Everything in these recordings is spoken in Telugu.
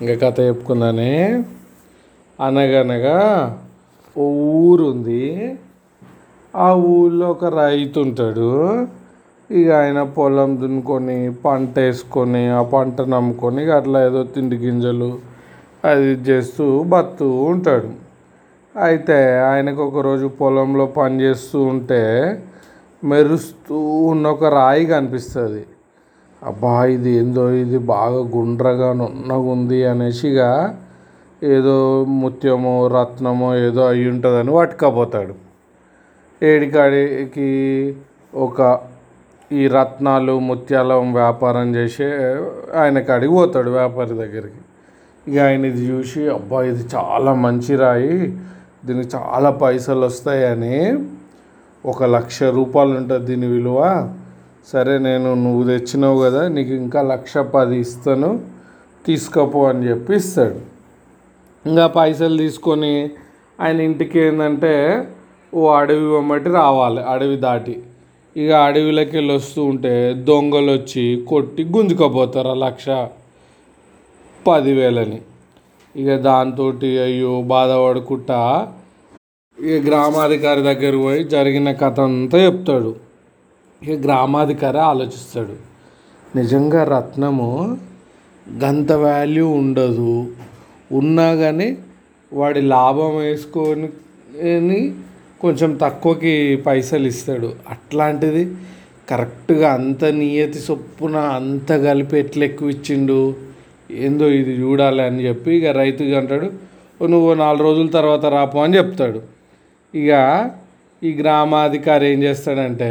ఇంకా కథ చెప్పుకుందానే. అనగనగా ఓ ఊరు ఉంది ఆ ఊళ్ళో ఒక రైతు ఉంటాడు. ఇక ఆయన పొలం దున్నుకొని పంట వేసుకొని ఆ పంట నమ్ముకొని ఇక అట్లా ఏదో తిండి గింజలు అది ఇది చేస్తూ బతూ ఉంటాడు. అయితే ఆయనకు ఒకరోజు పొలంలో పని చేస్తూ ఉంటే మెరుస్తూ ఉన్న ఒక రాయి కనిపిస్తుంది. అబ్బా ఇది ఏందో ఇది బాగా గుండ్రగా నున్నగా ఉంది అనేసి ఇక ఏదో ముత్యమో రత్నమో ఏదో అయి ఉంటుందని పట్టుకపోతాడు ఏడికాడికి ఒక ఈ రత్నాలు ముత్యాల వ్యాపారం చేసే ఆయన కాడికి పోతాడు వ్యాపారి దగ్గరికి. ఇక ఆయన ఇది చూసి అబ్బా ఇది చాలా మంచి రాయి దీనికి చాలా పైసలు వస్తాయని ఒక లక్ష రూపాయలు ఉంటుంది దీని విలువ. సరే నేను నువ్వు తెచ్చినావు కదా నీకు ఇంకా లక్ష పది ఇస్తాను తీసుకోపో అని చెప్పి ఇస్తాడు. ఇంకా పైసలు తీసుకొని ఆయన ఇంటికి ఏంటంటే ఓ అడవి బొమ్మటి రావాలి అడవి దాటి. ఇక అడవిలోకి వెళ్ళి వస్తూ ఉంటే దొంగలు వచ్చి కొట్టి గుంజుకపోతారు ఆ లక్ష పదివేలని. ఇక దాంతో అయ్యో బాధపడుకుంటా ఇక గ్రామాధికారి దగ్గర పోయి జరిగిన కథ అంతా చెప్తాడు. ఇక గ్రామాధికారి ఆలోచిస్తాడు. నిజంగా రత్నము గంత వాల్యూ ఉండదు. ఉన్నా కానీ వాడి లాభం వేసుకొని కొంచెం తక్కువకి పైసలు ఇస్తాడు. అట్లాంటిది కరెక్ట్గా అంత నియతి చొప్పున అంత కలిపి ఎట్లా ఎక్కువ ఇచ్చిండు? ఏందో ఇది చూడాలి అని చెప్పి ఇక రైతుగా అంటాడు నువ్వు నాలుగు రోజుల తర్వాత రాపో అని చెప్తాడు. ఇక ఈ గ్రామాధికారి ఏం చేస్తాడంటే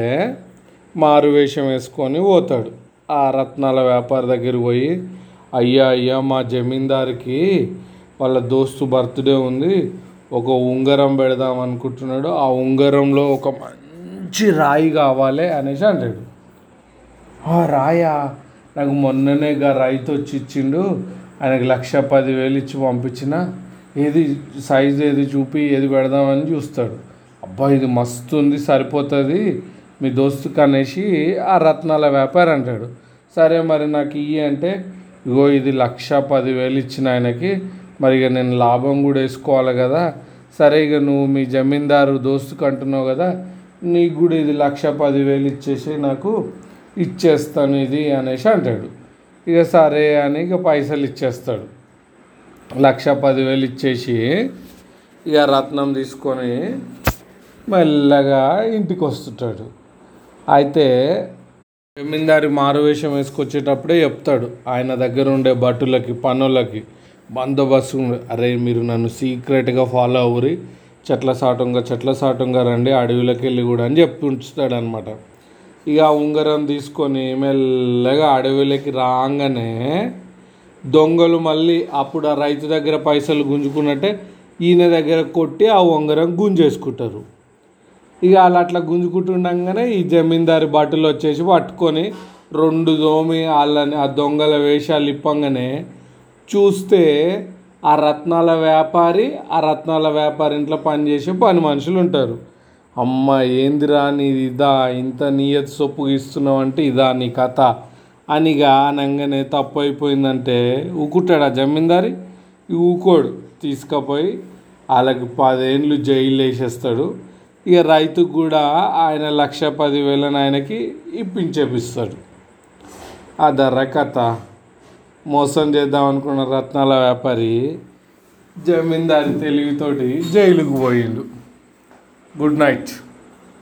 మారు వేషం వేసుకొని పోతాడు. ఆ రత్నాల వ్యాపారి దగ్గరికి పోయి అయ్యా అయ్యా మా జమీందారికి వాళ్ళ దోస్తు బర్త్డే ఉంది ఒక ఉంగరం పెడదాం అనుకుంటున్నాడు. ఆ ఉంగరంలో ఒక మంచి రాయి కావాలి అనేసి అంటాడు. "ఆ రాయా నాకు మొన్ననే గా రైతు వచ్చి ఇచ్చిండు ఆయనకు లక్ష పదివేలు ఇచ్చి పంపించిన ఏది సైజు ఏది చూపి ఏది పెడదామని చూస్తాడు. అబ్బా ఇది మస్తు ఉంది సరిపోతుంది. మీ దోస్తుకు అనేసి ఆ రత్నాల వ్యాపారి అంటాడు. సరే మరి నాకు ఇయ్యి అంటే ఇగో ఇది లక్ష పదివేలు ఇచ్చిన ఆయనకి మరి ఇక నేను లాభం కూడా వేసుకోవాలి కదా. సరే ఇక నువ్వు మీ జమీందారు దోస్తుకు అంటున్నావు కదా నీకు కూడా ఇది లక్ష పదివేలు ఇచ్చేసి నాకు ఇచ్చేస్తాను ఇది అనేసి అంటాడు. ఇక సరే అని ఇక పైసలు ఇచ్చేస్తాడు. లక్ష పదివేలు ఇచ్చేసి ఇక రత్నం తీసుకొని మెల్లగా ఇంటికి వస్తుంటాడు. అయితే జమీందారి మారువేషం వేసుకొచ్చేటప్పుడే చెప్తాడు. ఆయన దగ్గర ఉండే భటులకి పనులకి బందోబస్తు అరే మీరు నన్ను సీక్రెట్గా ఫాలో అవ్వరి. చెట్ల సాటంగా చెట్ల సాటంగా రండి అడవిలోకి వెళ్ళి కూడా అని చెప్పి ఉంచుతాడు అనమాట ఇక ఉంగరం తీసుకొని మెల్లగా అడవిలోకి రాగానే దొంగలు మళ్ళీ అప్పుడు ఆ రైతు దగ్గర పైసలు గుంజుకున్నట్టే ఈయన దగ్గర కొట్టి ఆ ఉంగరం గుంజేసుకుంటారు. ఇక అలా అట్లా గుంజుకుంటుండగానే ఈ జమీందారి బట్టలు వచ్చేసి పట్టుకొని రెండు దోమి వాళ్ళని ఆ దొంగల వేషాలు ఇప్పంగానే చూస్తే ఆ రత్నాల వ్యాపారి ఆ రత్నాల వ్యాపారి ఇంట్లో పనిచేసే పని మనుషులు ఉంటారు. అమ్మ ఏందిరా నీది ఇదా? ఇంత నీయత్ సొప్పు ఇస్తున్నావు అంటే ఇదా నీ కథ? అనిగా అనగానే తప్పు అయిపోయిందంటే ఊకుంటాడు ఆ జమీందారి. ఊకోడు తీసుకుపోయి వాళ్ళకి పదేళ్ళు జైలు వేసేస్తాడు. ఇక రైతుకు కూడా ఆయన లక్ష పదివేలను ఆయనకి ఇప్పించేపిస్తాడు. ఆ ధర కథ. మోసం చేద్దాం అనుకున్న రత్నాల వ్యాపారి జమీందారి తెలివితోటి జైలుకు పోయిండు. Good night.